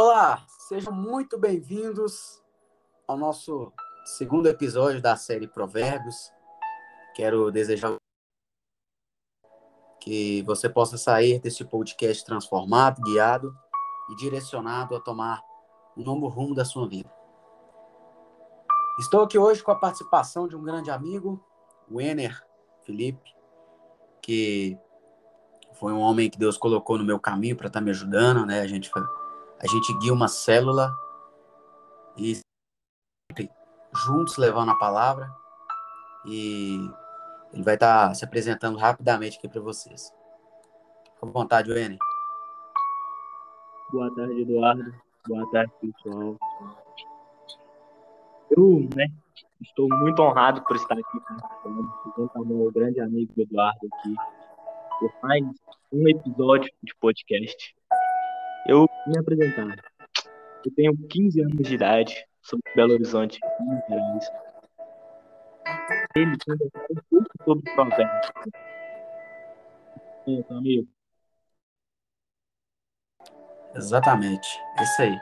Olá, sejam muito bem-vindos ao nosso segundo episódio da série Provérbios. Quero desejar que você possa sair desse podcast transformado, guiado e direcionado a tomar um novo rumo da sua vida. Estou aqui hoje com a participação de um grande amigo, o Ener Felipe, que foi um homem que Deus colocou no meu caminho para estar tá me ajudando, né? A gente a gente guia uma célula e juntos levando a palavra e ele vai estar tá se apresentando rapidamente aqui para vocês. Fica à vontade, Wene. Boa tarde, Eduardo. Boa tarde, pessoal. Eu, né, estou muito honrado por estar aqui junto ao meu grande amigo Eduardo aqui por mais um episódio de podcast. Eu me apresentar. Eu tenho 15 anos de idade, sou de Belo Horizonte, Minas Gerais. Ele conversou um pouco sobre provérbios. Então, amigo. Exatamente, isso aí.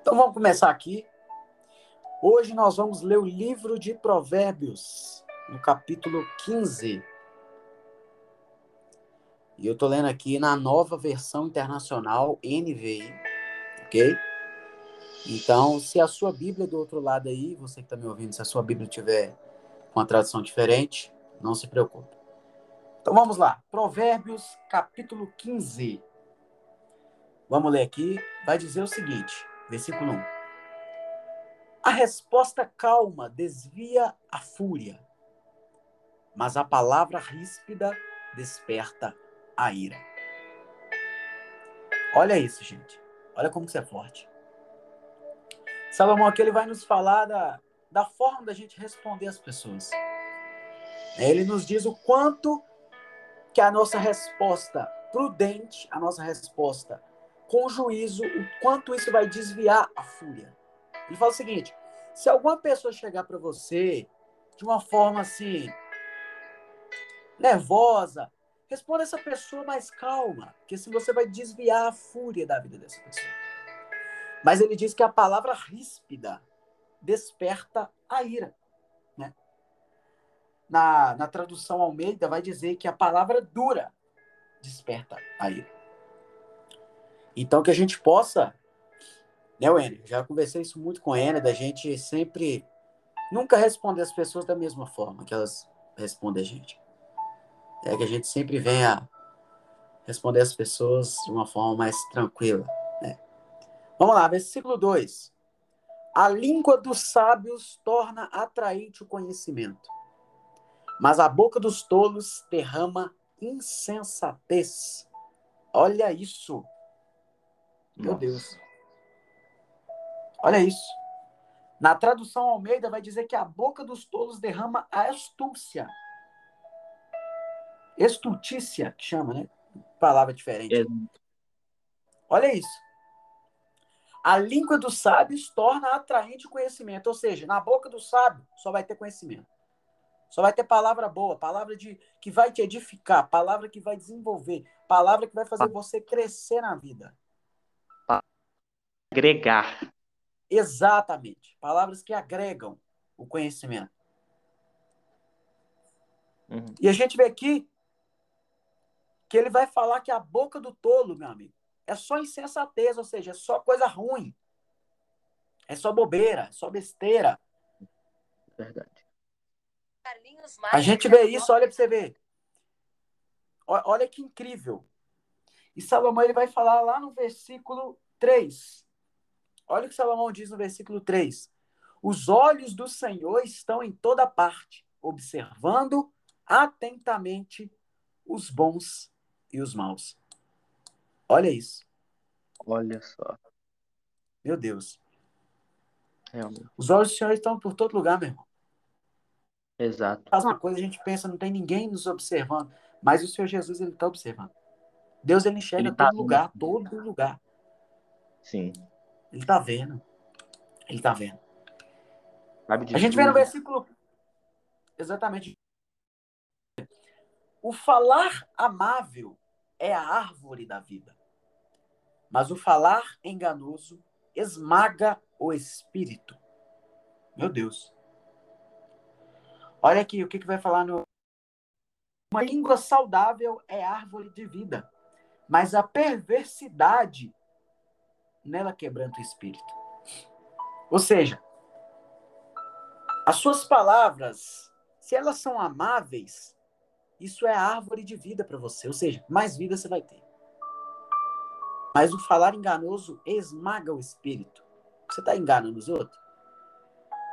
Então vamos começar aqui. Hoje nós vamos ler o livro de Provérbios, no capítulo 15. E eu tô lendo aqui na nova versão internacional NVI, ok? Então, se a sua Bíblia do outro lado aí, você que está me ouvindo, se a sua Bíblia tiver uma tradução diferente, não se preocupe. Então vamos lá. Provérbios, capítulo 15. Vamos ler aqui. Vai dizer o seguinte, versículo 1. A resposta calma desvia a fúria, mas a palavra ríspida desperta a ira. Olha isso, gente. Olha como você é forte. Salomão aqui ele vai nos falar da, da forma da gente responder às pessoas. Ele nos diz o quanto que a nossa resposta prudente, a nossa resposta com juízo, o quanto isso vai desviar a fúria. Ele fala o seguinte: se alguma pessoa chegar para você de uma forma assim nervosa, Responda essa pessoa mais calma, porque se você vai desviar a fúria da vida dessa pessoa. Mas ele diz que a palavra ríspida desperta a ira. Né? Na, na tradução Almeida, vai dizer que a palavra dura desperta a ira. Então, que a gente possa, né, Wendy? Já conversei isso muito com a Ana, da gente sempre nunca responder as pessoas da mesma forma que elas respondem a gente é que a gente sempre venha responder as pessoas de uma forma mais tranquila. Né? Vamos lá, versículo 2. A língua dos sábios torna atraente o conhecimento, mas a boca dos tolos derrama insensatez. Olha isso. Meu Nossa. Deus. Olha isso. Na tradução Almeida vai dizer que a boca dos tolos derrama a astúcia. Estultícia, que chama, né? Palavra diferente. É. Olha isso. A língua dos sábios torna atraente o conhecimento. Ou seja, na boca do sábio só vai ter conhecimento. Só vai ter palavra boa, palavra de, que vai te edificar, palavra que vai desenvolver, palavra que vai fazer você crescer na vida. Agregar. Exatamente. Palavras que agregam o conhecimento. Uhum. E a gente vê aqui que ele vai falar que a boca do tolo, meu amigo, é só insensatez, ou seja, é só coisa ruim. É só bobeira, é só besteira. Verdade. A gente vê isso, olha para você ver. Olha que incrível. E Salomão ele vai falar lá no versículo 3. Olha o que Salomão diz no versículo 3. Os olhos do Senhor estão em toda parte, observando atentamente os bons e os maus. Olha isso. Olha só. Meu Deus. Realmente. Os olhos do Senhor estão por todo lugar, meu irmão. Exato. Faz uma coisa, a gente pensa, não tem ninguém nos observando. Mas o Senhor Jesus, ele está observando. Deus, ele enxerga ele tá todo lugar, todo lugar. Sim. Ele está vendo. Ele está vendo. A gente vê no versículo. Exatamente. O falar amável é a árvore da vida. mas o falar enganoso esmaga o espírito. Meu Deus. Olha aqui o que, que vai falar no. Uma língua saudável é árvore de vida, mas a perversidade nela quebranta o espírito. Ou seja, as suas palavras, se elas são amáveis, isso é árvore de vida para você. Ou seja, mais vida você vai ter. Mas o falar enganoso esmaga o espírito. Você está enganando os outros?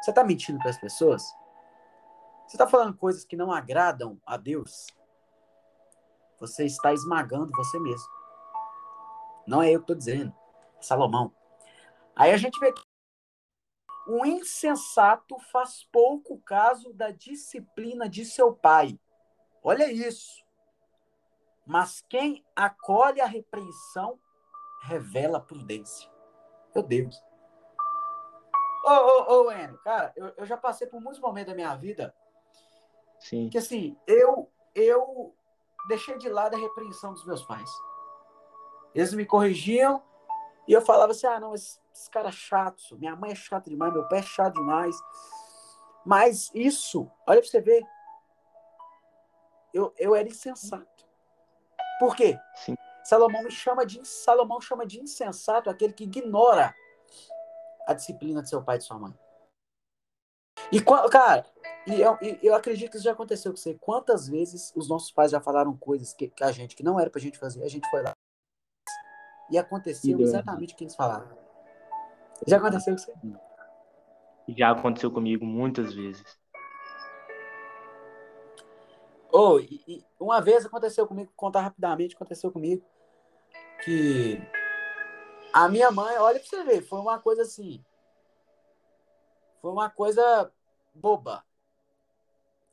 Você está mentindo para as pessoas? Você está falando coisas que não agradam a Deus? Você está esmagando você mesmo. Não é eu que estou dizendo. É Salomão. Aí a gente vê que o insensato faz pouco caso da disciplina de seu pai. Olha isso. Mas quem acolhe a repreensão revela prudência. Meu Deus. Ô, ô, ô, Enio, cara, eu, eu já passei por muitos momentos da minha vida Sim. que, assim, eu, eu deixei de lado a repreensão dos meus pais. Eles me corrigiam e eu falava assim, ah, não, esse, esse cara é chato, minha mãe é chata demais, meu pai é chato demais. Mas isso, olha pra você ver, eu, eu era insensato. Por quê? Sim. Salomão me chama de Salomão chama de insensato aquele que ignora a disciplina de seu pai e de sua mãe. E cara, e eu, eu acredito que isso já aconteceu com você. Quantas vezes os nossos pais já falaram coisas que, que a gente que não era pra gente fazer, a gente foi lá e aconteceu E exatamente o que eles falaram. Já aconteceu com você? Já aconteceu comigo muitas vezes. Oh, e, e uma vez aconteceu comigo, contar rapidamente, aconteceu comigo que a minha mãe, olha pra você ver, foi uma coisa assim. Foi uma coisa boba.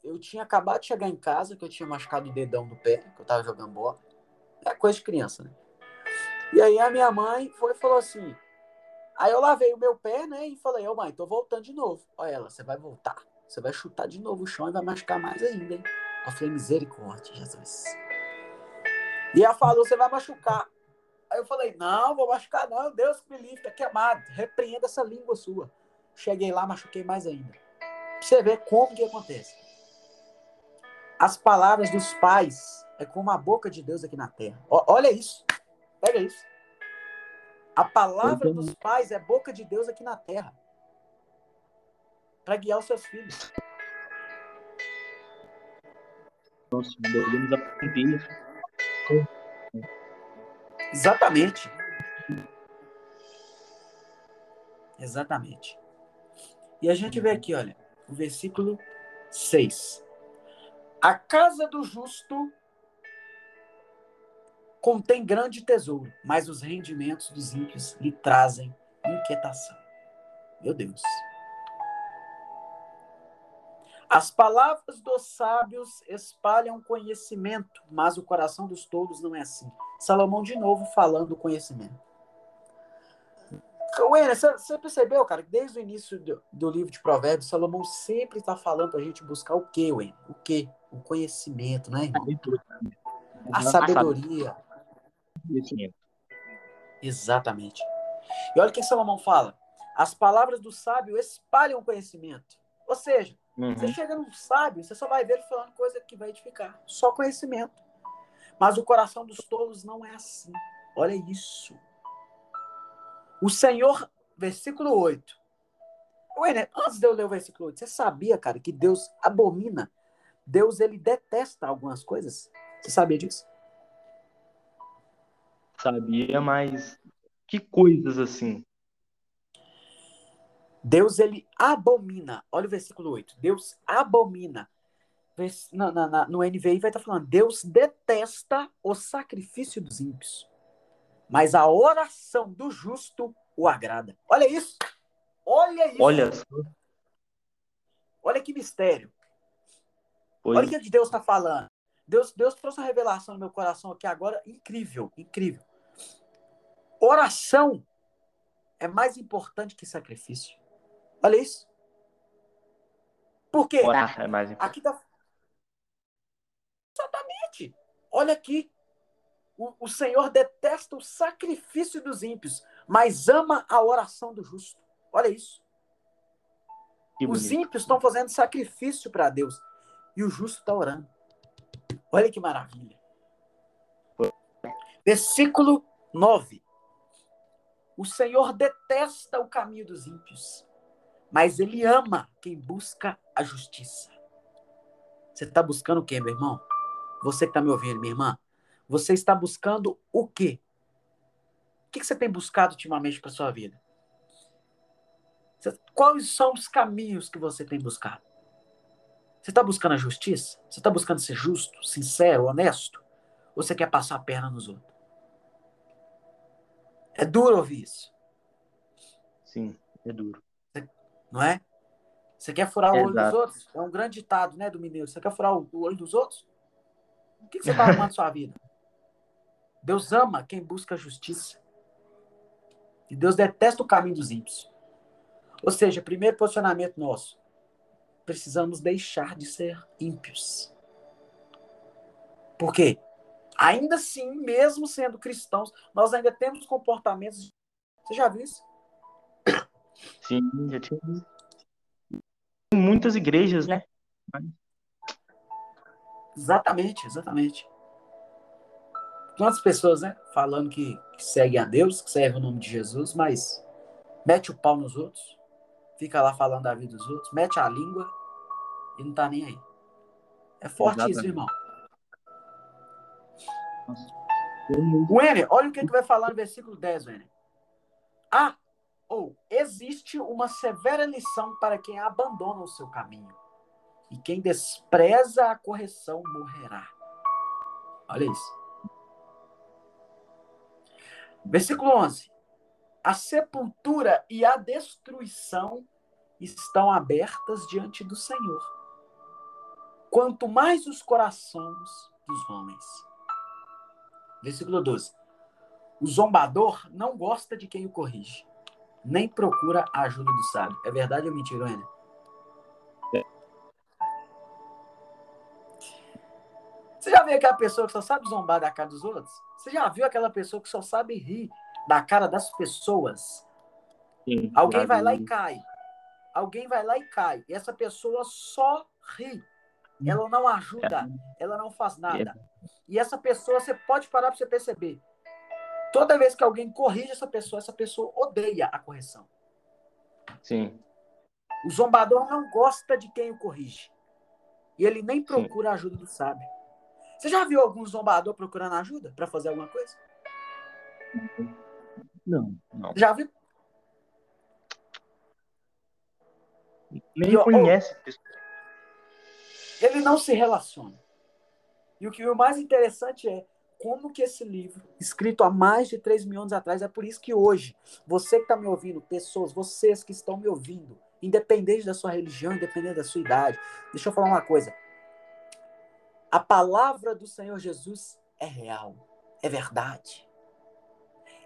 Eu tinha acabado de chegar em casa, que eu tinha machucado o dedão do pé, que eu tava jogando bola. É coisa de criança, né? E aí a minha mãe foi e falou assim. Aí eu lavei o meu pé, né? E falei, ô mãe, tô voltando de novo. Olha ela, você vai voltar. Você vai chutar de novo o chão e vai machucar mais ainda, hein? Falei, misericórdia, Jesus. E ela falou, você vai machucar. Aí eu falei, não, vou machucar não, Deus me livre, tá queimado. Repreenda essa língua sua. Cheguei lá, machuquei mais ainda. Pra você ver como que acontece. As palavras dos pais é como a boca de Deus aqui na terra. Ó, olha isso. Pega isso. A palavra dos pais é boca de Deus aqui na terra. Para guiar os seus filhos. Nós devemos aprender Exatamente. Exatamente. E a gente vê aqui, olha, o versículo 6. A casa do justo contém grande tesouro, mas os rendimentos dos ímpios lhe trazem inquietação. Meu Deus. As palavras dos sábios espalham conhecimento, mas o coração dos tolos não é assim. Salomão de novo falando do conhecimento. Ué, você percebeu, cara, que desde o início do, do livro de Provérbios, Salomão sempre está falando para a gente buscar o quê, Ué? O quê? O conhecimento, né? A sabedoria. Conhecimento. Exatamente. E olha o que Salomão fala. As palavras do sábio espalham conhecimento. Ou seja, Uhum. você chega num sábio, você só vai ver ele falando coisa que vai edificar. Só conhecimento. Mas o coração dos tolos não é assim. Olha isso. O Senhor, versículo 8. Ué, né? Antes de eu ler o versículo 8, você sabia, cara, que Deus abomina? Deus, ele detesta algumas coisas? Você sabia disso? Sabia, mas que coisas assim? Deus, ele abomina. Olha o versículo 8. Deus abomina. Na- na- no NVI vai estar falando: Deus detesta o sacrifício dos ímpios, mas a oração do justo o agrada. Olha isso. Olha isso. Olha Olha que mistério. pois Olha o que Deus está falando. Deus, Deus trouxe uma revelação no meu coração aqui agora incrível, incrível. Oração é mais importante que sacrifício. Olha isso. Por quê? orar é mais importante. Aqui tá. Exatamente. Olha aqui. o, o Senhor detesta o sacrifício dos ímpios, mas ama a oração do justo. Olha isso. Os ímpios estão fazendo sacrifício para Deus e o justo está orando. Olha que maravilha. Versículo 9. O Senhor detesta o caminho dos ímpios, mas ele ama quem busca a justiça. Você está buscando o quê, meu irmão? Você que está me ouvindo, minha irmã? Você está buscando o quê? O que você tem buscado ultimamente para sua vida? Quais são os caminhos que você tem buscado? Você está buscando a justiça? Você está buscando ser justo, sincero, honesto? Ou você quer passar a perna nos outros? É duro ouvir isso. Sim, é duro. Não é? Você quer furar o olho dos outros? É um grande ditado, né, do mineiro. Você quer furar o olho dos outros? O que você está arrumando sua vida? Deus ama quem busca justiça. E Deus detesta o caminho dos ímpios. Ou seja, primeiro posicionamento nosso. Precisamos deixar de ser ímpios. Por quê? Ainda assim, mesmo sendo cristãos, nós ainda temos comportamentos. Você já viu isso? Sim, já tinha visto. Muitas igrejas, né? Exatamente, exatamente. Quantas pessoas, né? Falando que, que seguem a Deus, que servem o nome de Jesus, mas mete o pau nos outros, fica lá falando da vida dos outros, mete a língua e não tá nem aí. É forte Exatamente. isso, irmão. Wenner, olha o que, que vai falar no versículo 10, Wenner. Ah, ou existe uma severa lição para quem abandona o seu caminho. E quem despreza a correção morrerá. Olha isso. Versículo 11. A sepultura e a destruição estão abertas diante do Senhor. Quanto mais os corações dos homens. Versículo 12. O zombador não gosta de quem o corrige, nem procura a ajuda do sábio. É verdade ou mentira, Ana? É. Você já viu aquela pessoa que só sabe zombar da cara dos outros? Você já viu aquela pessoa que só sabe rir da cara das pessoas? Sim, Alguém vai lá e cai. Alguém vai lá e cai. E essa pessoa só ri. Ela não ajuda. É. Ela não faz nada. É. E essa pessoa, você pode parar para você perceber. Toda vez que alguém corrige essa pessoa, essa pessoa odeia a correção. Sim. O zombador não gosta de quem o corrige. E ele nem procura Sim. a ajuda do sábio. Você já viu algum zombador procurando ajuda para fazer alguma coisa? Não, não. Já viu? Nem e, conhece. Oh, ele não se relaciona. E o que o mais interessante é como que esse livro, escrito há mais de 3 mil anos atrás, é por isso que hoje, você que está me ouvindo, pessoas, vocês que estão me ouvindo, independente da sua religião, independente da sua idade, deixa eu falar uma coisa. A palavra do Senhor Jesus é real, é verdade.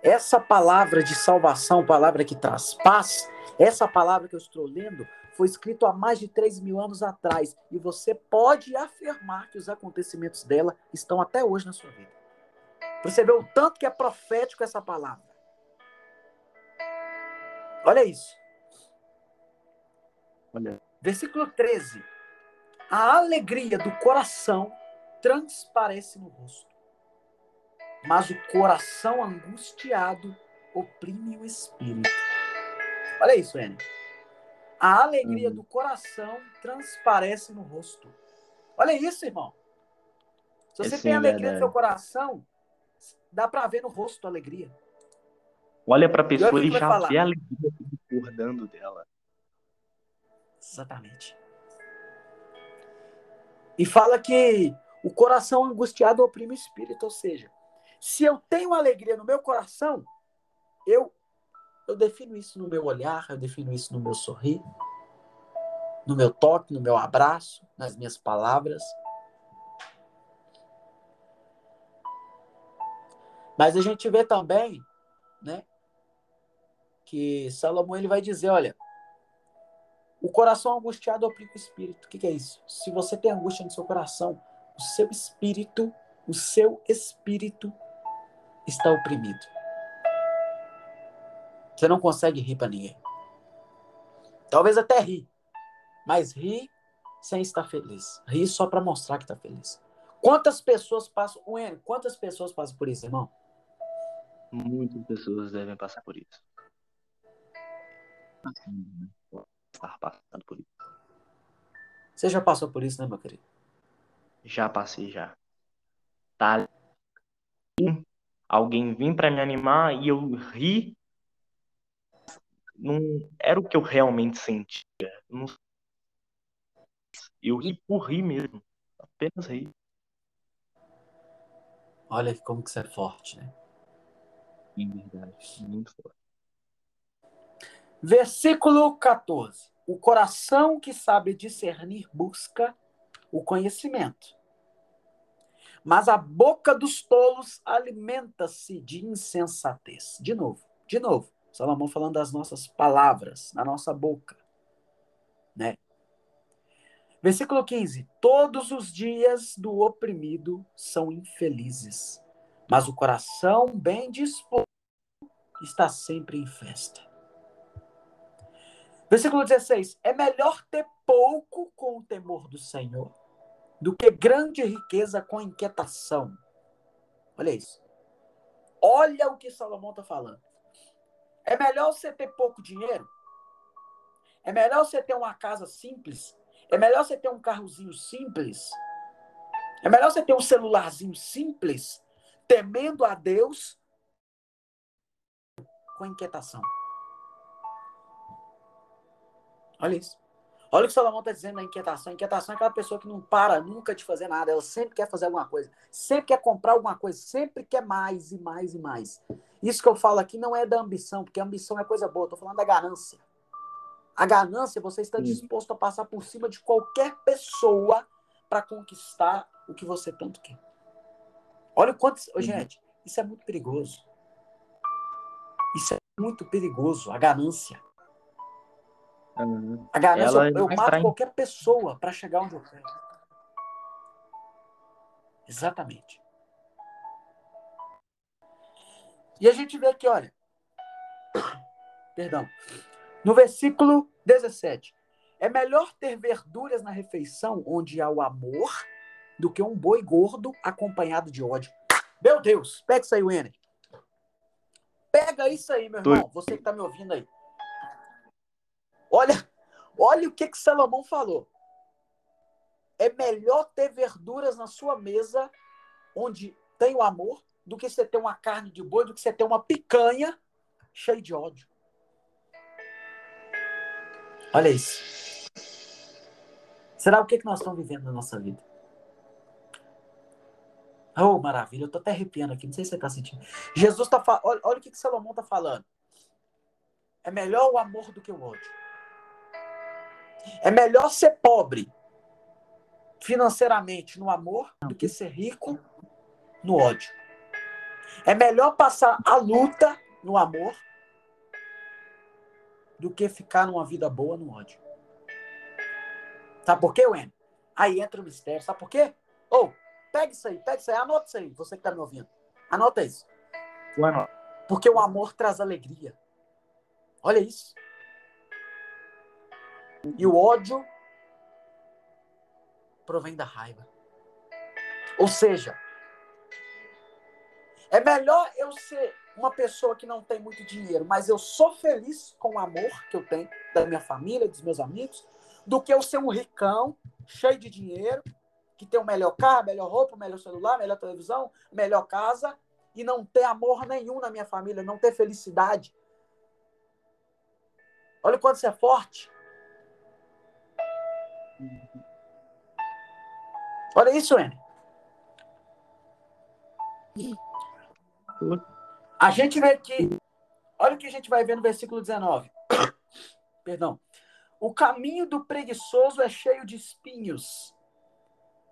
Essa palavra de salvação, palavra que traz paz, essa palavra que eu estou lendo, foi escrita há mais de 3 mil anos atrás. E você pode afirmar que os acontecimentos dela estão até hoje na sua vida. Você vê o tanto que é profético essa palavra. Olha isso. Olha. Versículo 13 a alegria do coração transparece no rosto, mas o coração angustiado oprime o espírito. Olha isso, Enio. A alegria uhum. do coração transparece no rosto. Olha isso, irmão. Se você é tem alegria verdade. no seu coração, dá para ver no rosto a alegria. Olha para a pessoa e já vê a alegria bordando dela. Exatamente. E fala que o coração angustiado oprime o espírito, ou seja, se eu tenho alegria no meu coração, eu eu defino isso no meu olhar, eu defino isso no meu sorrir, no meu toque, no meu abraço, nas minhas palavras. Mas a gente vê também, né, que Salomão ele vai dizer, olha, o coração angustiado oprime o espírito. O que, que é isso? Se você tem angústia no seu coração, o seu espírito, o seu espírito está oprimido. Você não consegue rir para ninguém. Talvez até rir, mas rir sem estar feliz. Rir só para mostrar que está feliz. Quantas pessoas passam, Ué, quantas pessoas passam por isso, irmão? Muitas pessoas devem passar por isso. Né? Estar passando por isso. Você já passou por isso, né, meu querido? Já passei, já. Tá alguém vir para me animar e eu ri. Não era o que eu realmente sentia. Não... Eu ri por rir mesmo. Apenas ri. Olha como que você é forte, né? Em verdade, muito forte. Versículo 14. O coração que sabe discernir busca o conhecimento. Mas a boca dos tolos alimenta-se de insensatez. De novo, de novo. Salomão falando das nossas palavras, na nossa boca. Né? Versículo 15: Todos os dias do oprimido são infelizes, mas o coração bem disposto está sempre em festa. Versículo 16: É melhor ter pouco com o temor do Senhor do que grande riqueza com inquietação. Olha isso. Olha o que Salomão está falando. É melhor você ter pouco dinheiro? É melhor você ter uma casa simples? É melhor você ter um carrozinho simples? É melhor você ter um celularzinho simples, temendo a Deus com inquietação. Olha isso. Olha o que Salomão está dizendo na inquietação. A inquietação é aquela pessoa que não para nunca de fazer nada. Ela sempre quer fazer alguma coisa. Sempre quer comprar alguma coisa. Sempre quer mais e mais e mais. Isso que eu falo aqui não é da ambição, porque a ambição é coisa boa. Estou falando da ganância. A ganância, você está disposto a passar por cima de qualquer pessoa para conquistar o que você tanto quer. Olha o quanto. Uhum. Gente, isso é muito perigoso. Isso é muito perigoso, a ganância. A ganância, Ela eu, eu mato qualquer pessoa para chegar onde eu quero. Exatamente. E a gente vê aqui, olha. Perdão. No versículo 17. É melhor ter verduras na refeição onde há o amor do que um boi gordo acompanhado de ódio. Meu Deus, pega isso aí, Wenner. Pega isso aí, meu irmão. Você que está me ouvindo aí. Olha, olha o que, que Salomão falou. É melhor ter verduras na sua mesa onde tem o amor do que você ter uma carne de boi, do que você ter uma picanha cheia de ódio. Olha isso. Será o que, que nós estamos vivendo na nossa vida? Oh, maravilha, eu estou até arrepiando aqui, não sei se você está sentindo. Jesus está falando, olha, olha o que, que Salomão está falando. É melhor o amor do que o ódio. É melhor ser pobre financeiramente no amor do que ser rico no ódio. É melhor passar a luta no amor do que ficar numa vida boa no ódio. Sabe por quê, Wen? Aí entra o mistério. Sabe por quê? Ou, oh, pega isso aí, pega isso aí, anota isso aí, você que está me ouvindo. Anota isso. Porque o amor traz alegria. Olha isso. E o ódio provém da raiva. Ou seja, é melhor eu ser uma pessoa que não tem muito dinheiro, mas eu sou feliz com o amor que eu tenho da minha família, dos meus amigos, do que eu ser um ricão, cheio de dinheiro, que tem o melhor carro, melhor roupa, melhor celular, melhor televisão, melhor casa, e não ter amor nenhum na minha família, não ter felicidade. Olha o quanto você é forte. Olha isso, N. A gente vê que. Olha o que a gente vai ver no versículo 19. Perdão. O caminho do preguiçoso é cheio de espinhos,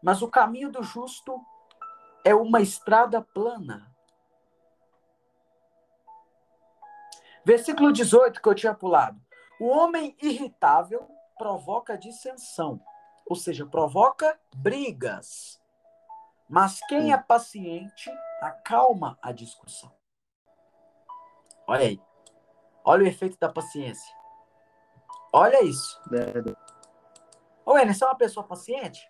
mas o caminho do justo é uma estrada plana. Versículo 18 que eu tinha pulado. O homem irritável provoca dissensão, ou seja, provoca brigas. Mas quem é paciente acalma a discussão. Olha aí. Olha o efeito da paciência. Olha isso. É, Ô, Enes, você é uma pessoa paciente?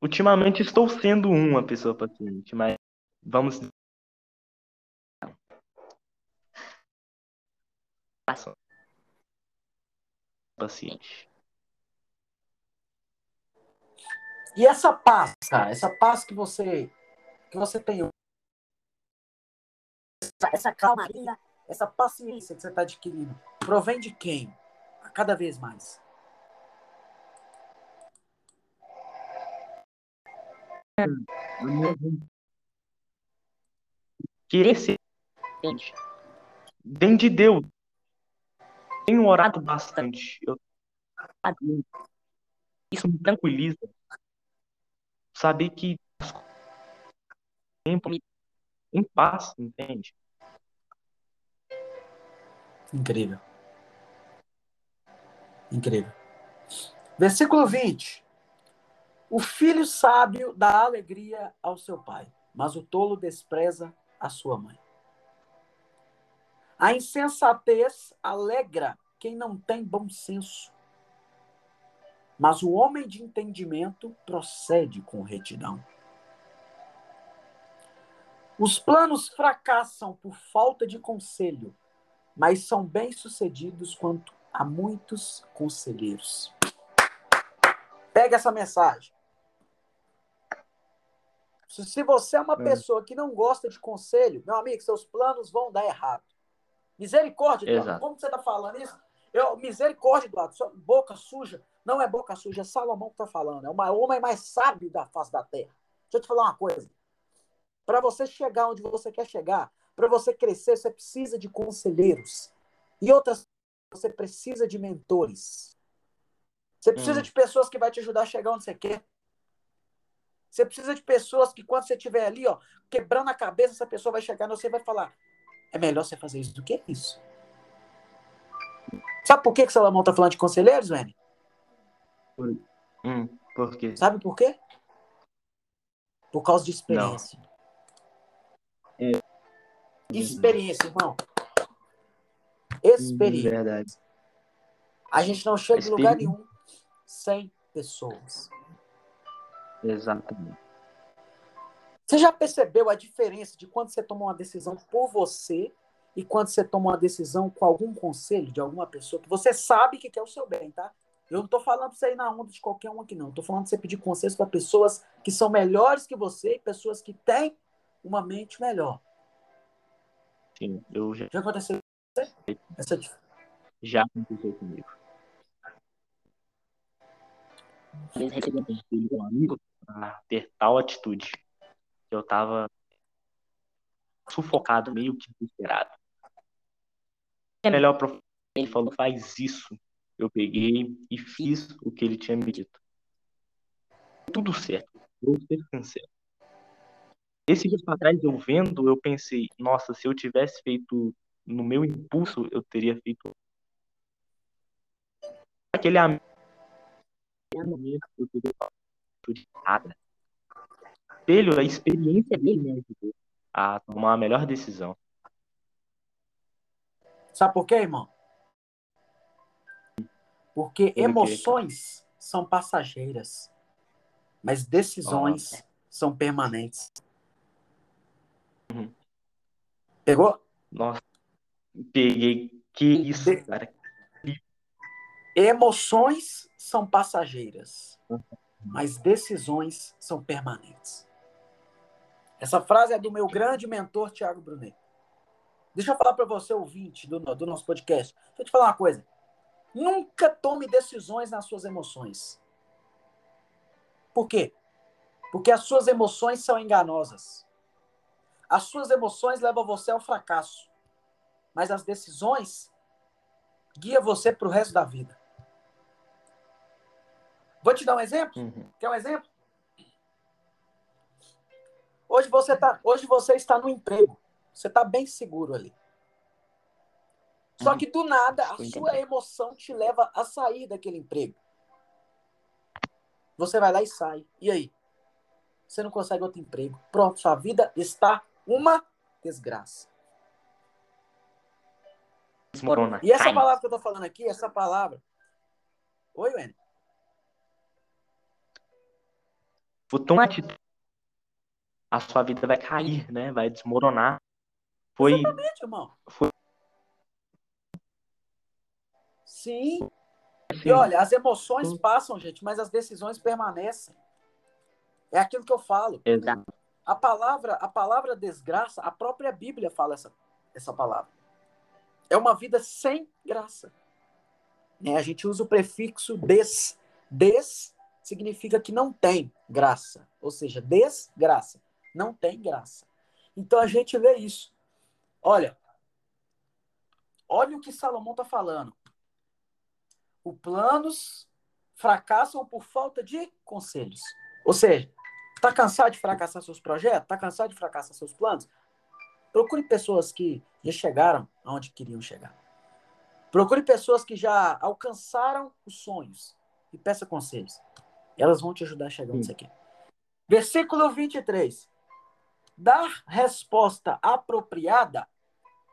Ultimamente estou sendo uma pessoa paciente, mas vamos. Paciente. E essa paz, cara, essa paz que você que você tem, essa, calmaria, essa paciência que você está adquirindo, provém de quem? Cada vez mais. Querer ser vem de Deus. Tenho orado bastante. Eu... Isso me tranquiliza. Saber que tempo me em paz, entende? Incrível. Incrível. Versículo 20. O filho sábio dá alegria ao seu pai, mas o tolo despreza a sua mãe. A insensatez alegra quem não tem bom senso, mas o homem de entendimento procede com retidão. Os planos fracassam por falta de conselho, mas são bem-sucedidos quanto há muitos conselheiros. Pega essa mensagem. Se você é uma É. pessoa que não gosta de conselho, meu amigo, seus planos vão dar errado. Misericórdia, Eduardo. Como você está falando isso? Eu, misericórdia, Eduardo. Sua boca suja. Não é boca suja, é Salomão que está falando. É o homem mais sábio da face da terra. Deixa eu te falar uma coisa. Para você chegar onde você quer chegar, para você crescer, você precisa de conselheiros. E outras, você precisa de mentores. Você precisa Hum. de pessoas que vai te ajudar a chegar onde você quer. Você precisa de pessoas que, quando você estiver ali, ó, quebrando a cabeça, essa pessoa vai chegar e você vai falar: é melhor você fazer isso do que isso. Sabe por que, que Salomão está falando de conselheiros, Vene? Hum, por quê? Sabe por quê? Por causa de experiência. É. Experiência, irmão. Experiência. Verdade. A gente não chega em lugar nenhum sem pessoas. Exatamente. Você já percebeu a diferença de quando você toma uma decisão por você e quando você toma uma decisão com algum conselho de alguma pessoa que você sabe que quer o seu bem, tá? Eu não tô falando pra você ir na onda de qualquer um aqui, não. Eu tô falando pra você pedir conselhos para pessoas que são melhores que você e pessoas que têm uma mente melhor. Sim, eu já, Já aconteceu com você? Essa já aconteceu comigo. Recebi um de um amigo ter tal atitude. que Eu tava sufocado, meio que desesperado. É melhor prof... Ele falou, faz isso. Eu peguei e fiz o que ele tinha me dito. Tudo certo. Vou ser sincero. Esse dia pra trás, eu vendo, eu pensei, nossa, se eu tivesse feito no meu impulso, eu teria feito aquele amigo. Eu teria feito nada. Ele, a experiência dele me ajudou a tomar a melhor decisão. Sabe por quê, irmão? Porque emoções são passageiras, mas decisões são permanentes. Uhum. Pegou? Nossa, peguei. Que isso, De- cara. Emoções são passageiras, mas decisões são permanentes. Essa frase é do meu grande mentor, Tiago Brunet. Deixa eu falar para você, ouvinte do, do nosso podcast. Deixa eu te falar uma coisa. Nunca tome decisões nas suas emoções. Por quê? Porque as suas emoções são enganosas. As suas emoções levam você ao fracasso. Mas as decisões guiam você para o resto da vida. Vou te dar um exemplo? Uhum. Quer um exemplo? Hoje você, tá, hoje você está no emprego. Você está bem seguro ali. Só Uhum. que do nada a Estou sua emoção te leva a sair daquele emprego. Você vai lá e sai. E aí? Você não consegue outro emprego. Pronto, sua vida está uma desgraça. Desmorona. E essa palavra que eu tô falando aqui, essa palavra. Oi, Wendy. Uma atitude. A sua vida vai cair, né? Vai desmoronar. Foi. Exatamente, irmão. Foi- Sim. assim, E olha, as emoções Sim. passam, gente, mas as decisões permanecem. É aquilo que eu falo. Exato. A palavra, a palavra desgraça, a própria Bíblia fala essa, essa palavra. É uma vida sem graça. Né? A gente usa o prefixo des. Des significa que não tem graça. Ou seja, desgraça. Não tem graça. Então a gente vê isso. Olha, olha o que Salomão está falando. Os planos fracassam por falta de conselhos. Ou seja, Tá cansado de fracassar seus projetos? Tá cansado de fracassar seus planos? Procure pessoas que já chegaram aonde queriam chegar. Procure pessoas que já alcançaram os sonhos e peça conselhos. Elas vão te ajudar a chegar você quer. Versículo 23. Dar resposta apropriada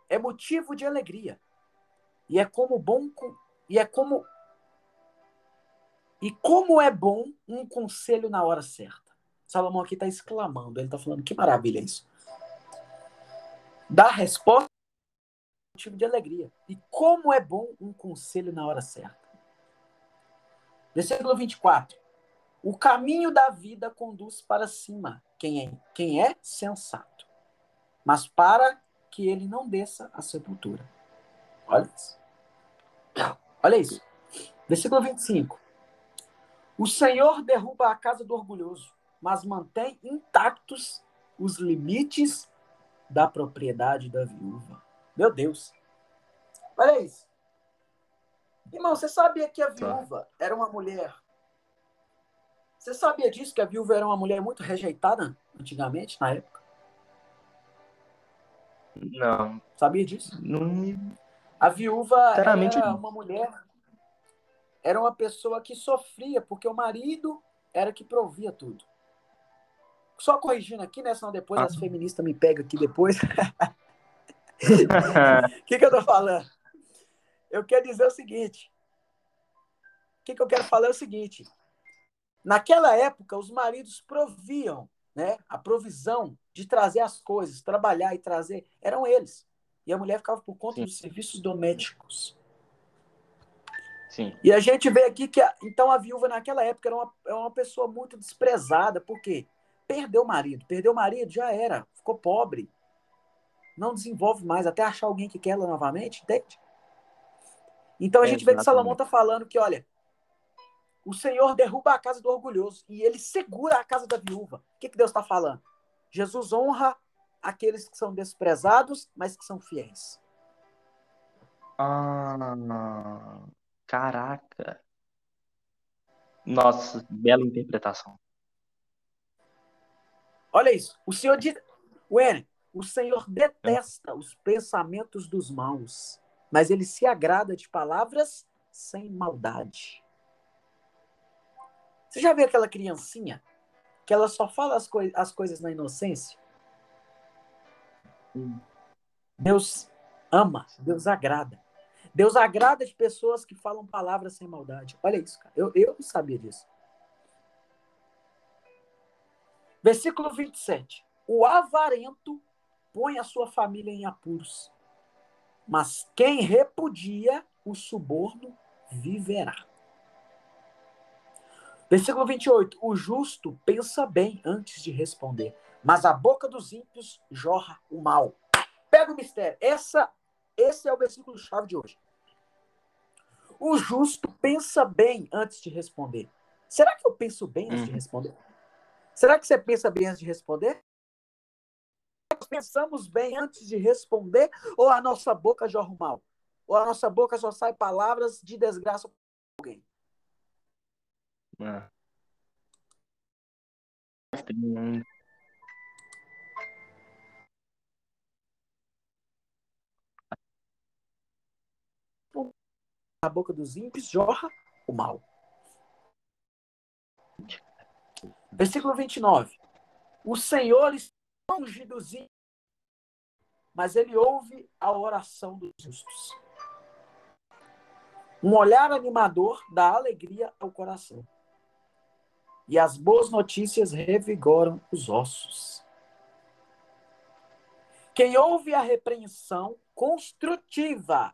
é motivo de alegria. E é como bom e é como e como é bom um conselho na hora certa. Salomão aqui está exclamando, ele está falando, que maravilha isso. Dar resposta motivo de alegria. E como é bom um conselho na hora certa. Versículo 24. O caminho da vida conduz para cima quem é, quem é sensato, mas para que ele não desça a sepultura. Olha isso. Olha isso. Versículo 25. O Senhor derruba a casa do orgulhoso, mas mantém intactos os limites da propriedade da viúva. Meu Deus. Olha isso. Irmão, você sabia que a viúva era uma mulher. Você sabia disso, que a viúva era uma mulher muito rejeitada antigamente, na época? Não. Sabia disso? Não. A viúva Sinceramente, era uma mulher. Era uma pessoa que sofria, porque o marido era que provia tudo. Só corrigindo aqui, né? Senão depois Ah. as feministas me pegam aqui depois. O que, que eu tô falando? Eu quero dizer o seguinte. O que, que eu quero falar é o seguinte. Naquela época, os maridos proviam, né? A provisão de trazer as coisas, trabalhar e trazer, eram eles. E a mulher ficava por conta Sim. dos serviços domésticos. Sim. E a gente vê aqui que, a- então, a viúva naquela época era uma, era uma pessoa muito desprezada, porque perdeu o marido. Perdeu o marido, já era. Ficou pobre. Não desenvolve mais, até achar alguém que quer ela novamente, entende? Então a gente vê que. Salomão está falando que, olha, o Senhor derruba a casa do orgulhoso e ele segura a casa da viúva. O que, que Deus está falando? Jesus honra aqueles que são desprezados, mas que são fiéis. Ah, caraca. Nossa, bela interpretação. Olha isso. O Senhor diz. Wendy, o Senhor detesta os pensamentos dos maus, mas ele se agrada de palavras sem maldade. Você já viu aquela criancinha que ela só fala as, coi as coisas na inocência? Hum. Deus ama, Deus agrada. Deus agrada de pessoas que falam palavras sem maldade. Olha isso, cara. Eu, eu não sabia disso. Versículo 27. O avarento põe a sua família em apuros, mas quem repudia o suborno viverá. Versículo 28. O justo pensa bem antes de responder, mas a boca dos ímpios jorra o mal. Pega o mistério. Essa, esse é o versículo chave de hoje. O justo pensa bem antes de responder. Será que eu penso bem antes de Uhum. responder? Será que você pensa bem antes de responder? Nós pensamos bem antes de responder ou a nossa boca jorra mal? Ou a nossa boca só sai palavras de desgraça para alguém? Hum, A boca dos ímpios jorra o mal. Versículo 29. O Senhor está longe dos ímpios, mas ele ouve a oração dos justos. Um olhar animador dá alegria ao coração. E as boas notícias revigoram os ossos. Quem ouve a repreensão construtiva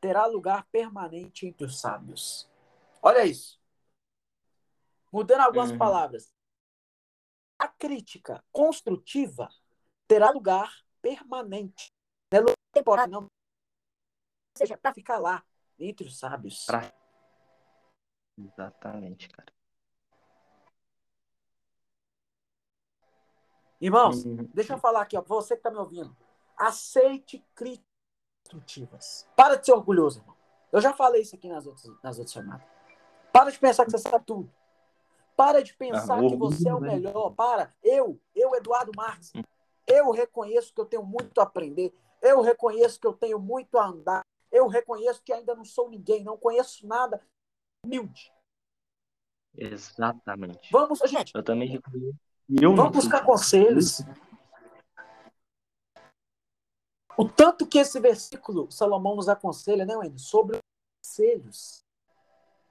terá lugar permanente entre os sábios. Olha isso. Mudando algumas uhum. palavras. A crítica construtiva terá lugar permanente. Não é lugar temporário, não. Ou seja, para ficar lá, entre os sábios. Pra... Exatamente, cara. Irmãos, deixa eu falar aqui, ó, você que está me ouvindo. Aceite críticas construtivas. Para de ser orgulhoso, irmão. Eu já falei isso aqui nas outras, nas outras chamadas. Para de pensar que você sabe tudo. Para de pensar ah, que você é o melhor. Para. Eu, eu, Eduardo Marques, hum. eu reconheço que eu tenho muito a aprender. Eu reconheço que eu tenho muito a andar. Eu reconheço que ainda não sou ninguém, não conheço nada. Humilde. Exatamente. Vamos, gente. Eu também reconheço eu Vamos buscar conselhos. O tanto que esse versículo Salomão nos aconselha, né, Wendy? Sobre conselhos.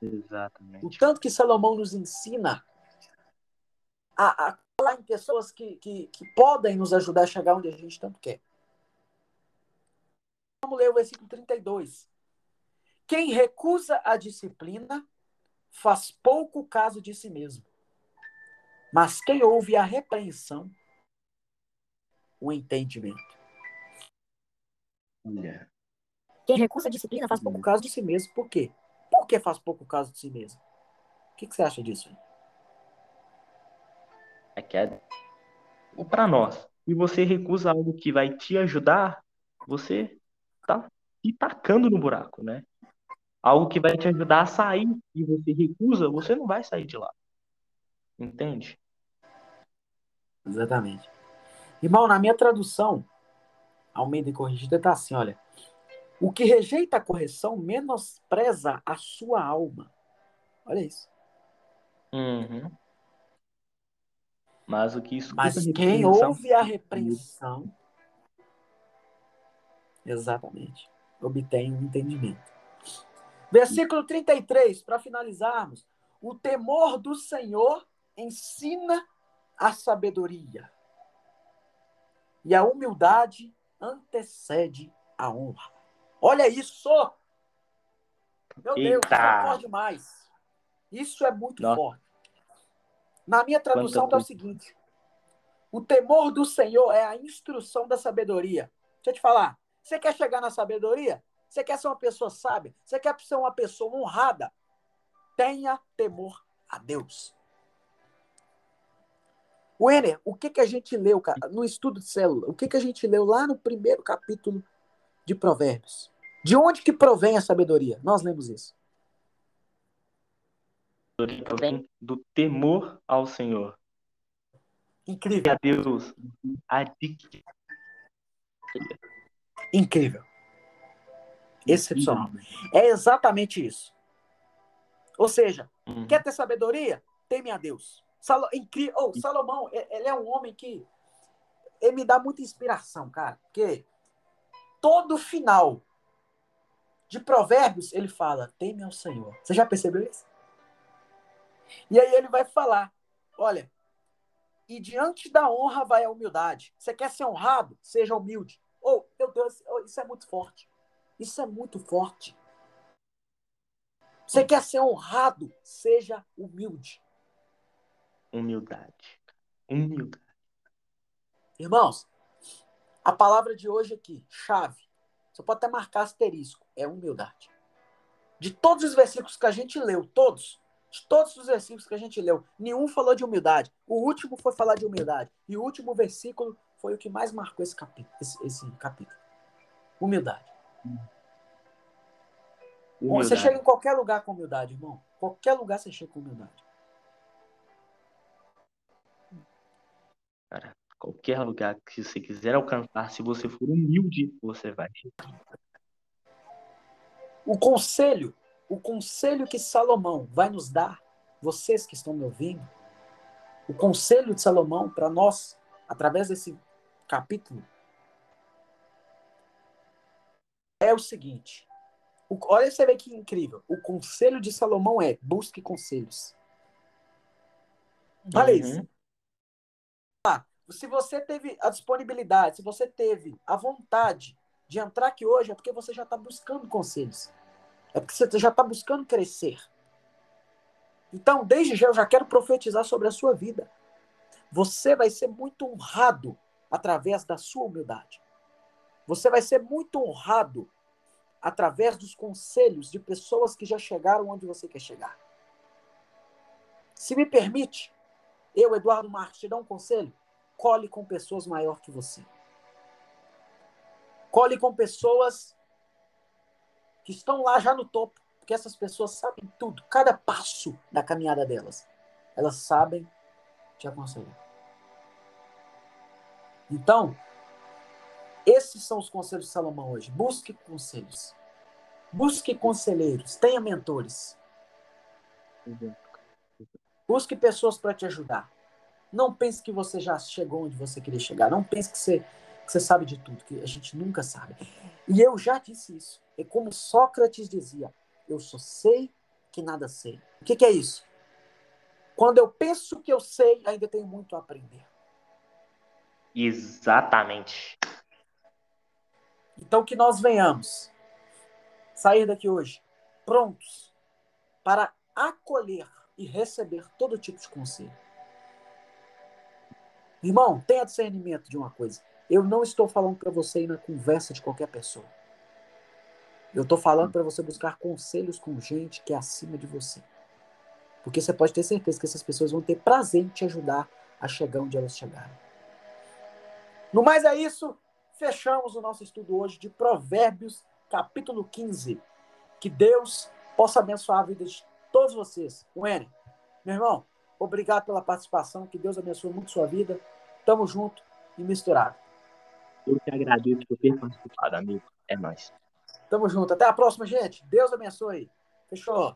Exatamente. O tanto que Salomão nos ensina a, a falar em pessoas que, que, que podem nos ajudar a chegar onde a gente tanto quer. Vamos ler o versículo 32. Quem recusa a disciplina faz pouco caso de si mesmo. Mas quem ouve a repreensão, o entendimento. Olha. Quem recusa a disciplina faz pouco caso de si mesmo. Por quê? Por que faz pouco caso de si mesmo? O que, que você acha disso? É que é para nós. E você recusa algo que vai te ajudar, você tá se tacando no buraco, né? Algo que vai te ajudar a sair e você recusa, você não vai sair de lá. Entende? Exatamente. Irmão, na minha tradução, Almeida e Corrigida está assim, olha. O que rejeita a correção menospreza a sua alma. Olha isso. Uhum. Mas o que escuta Mas quem ouve a repreensão, exatamente, obtém um entendimento. Versículo 33, para finalizarmos. O temor do Senhor ensina a sabedoria. E a humildade antecede a honra. Olha isso! Meu Eita. Deus, isso é forte demais. Isso é muito Nossa. forte. Na minha tradução está o seguinte: o temor do Senhor é a instrução da sabedoria. Deixa eu te falar. Você quer chegar na sabedoria? Você quer ser uma pessoa sábia? Você quer ser uma pessoa honrada? Tenha temor a Deus. Wenner, o que, que a gente leu, cara, no estudo de célula? O que, que a gente leu lá no primeiro capítulo de Provérbios? De onde que provém a sabedoria? Nós lemos isso. Provém do temor ao Senhor. Incrível. a Deus Incrível. Excepcional. É exatamente isso. Ou seja, uhum. quer ter sabedoria? Teme a Deus. Salo, incrível. Oh, Salomão, ele é um homem que ele me dá muita inspiração, cara. Porque todo final de Provérbios ele fala: teme ao Senhor. Você já percebeu isso? E aí ele vai falar: olha, e diante da honra vai a humildade. Você quer ser honrado? Seja humilde. Oh, meu Deus, oh, isso é muito forte. Isso é muito forte. Você quer ser honrado? Seja humilde. Humildade. Humildade. Irmãos, a palavra de hoje aqui, chave. Você pode até marcar asterisco. É humildade. De todos os versículos que a gente leu, todos, de todos os versículos que a gente leu, nenhum falou de humildade. O último foi falar de humildade. E o último versículo foi o que mais marcou esse capítulo. Esse, esse capítulo. Humildade. humildade. Você chega em qualquer lugar com humildade, irmão. Qualquer lugar você chega com humildade. Qualquer lugar que você quiser alcançar, se você for humilde, você vai. O conselho, o conselho que Salomão vai nos dar vocês que estão me ouvindo, o conselho de Salomão para nós, através desse capítulo, é o seguinte. O, olha você vê que incrível. O conselho de Salomão é busque conselhos. Olha uhum. isso. Se você teve a disponibilidade, se você teve a vontade de entrar aqui hoje, é porque você já está buscando conselhos. É porque você já está buscando crescer. Então, desde já, eu já quero profetizar sobre a sua vida. Você vai ser muito honrado através da sua humildade. Você vai ser muito honrado através dos conselhos de pessoas que já chegaram onde você quer chegar. Se me permite, eu, Eduardo Marques, te dar um conselho: cole com pessoas maior que você. Cole com pessoas que estão lá já no topo, porque essas pessoas sabem tudo, cada passo da caminhada delas. Elas sabem te aconselhar. Então, esses são os conselhos de Salomão hoje. Busque conselhos. Busque conselheiros. Tenha mentores. Busque pessoas para te ajudar. Não pense que você já chegou onde você queria chegar. Não pense que você, que você sabe de tudo, que a gente nunca sabe. E eu já disse isso. É como Sócrates dizia: eu só sei que nada sei. O que, que é isso? Quando eu penso que eu sei, ainda tenho muito a aprender. Exatamente. Então que nós venhamos sair daqui hoje prontos para acolher e receber todo tipo de conselho. Irmão, tenha discernimento de uma coisa. Eu não estou falando para você ir na conversa de qualquer pessoa. Eu estou falando para você buscar conselhos com gente que é acima de você. Porque você pode ter certeza que essas pessoas vão ter prazer em te ajudar a chegar onde elas chegaram. No mais é isso. Fechamos o nosso estudo hoje de Provérbios, capítulo 15. Que Deus possa abençoar a vida de todos vocês. Wene, meu irmão, obrigado pela participação. Que Deus abençoe muito sua vida. Tamo junto e misturado. Eu que agradeço por ter participado, amigo. É nóis. Tamo junto. Até a próxima, gente. Deus abençoe. Fechou.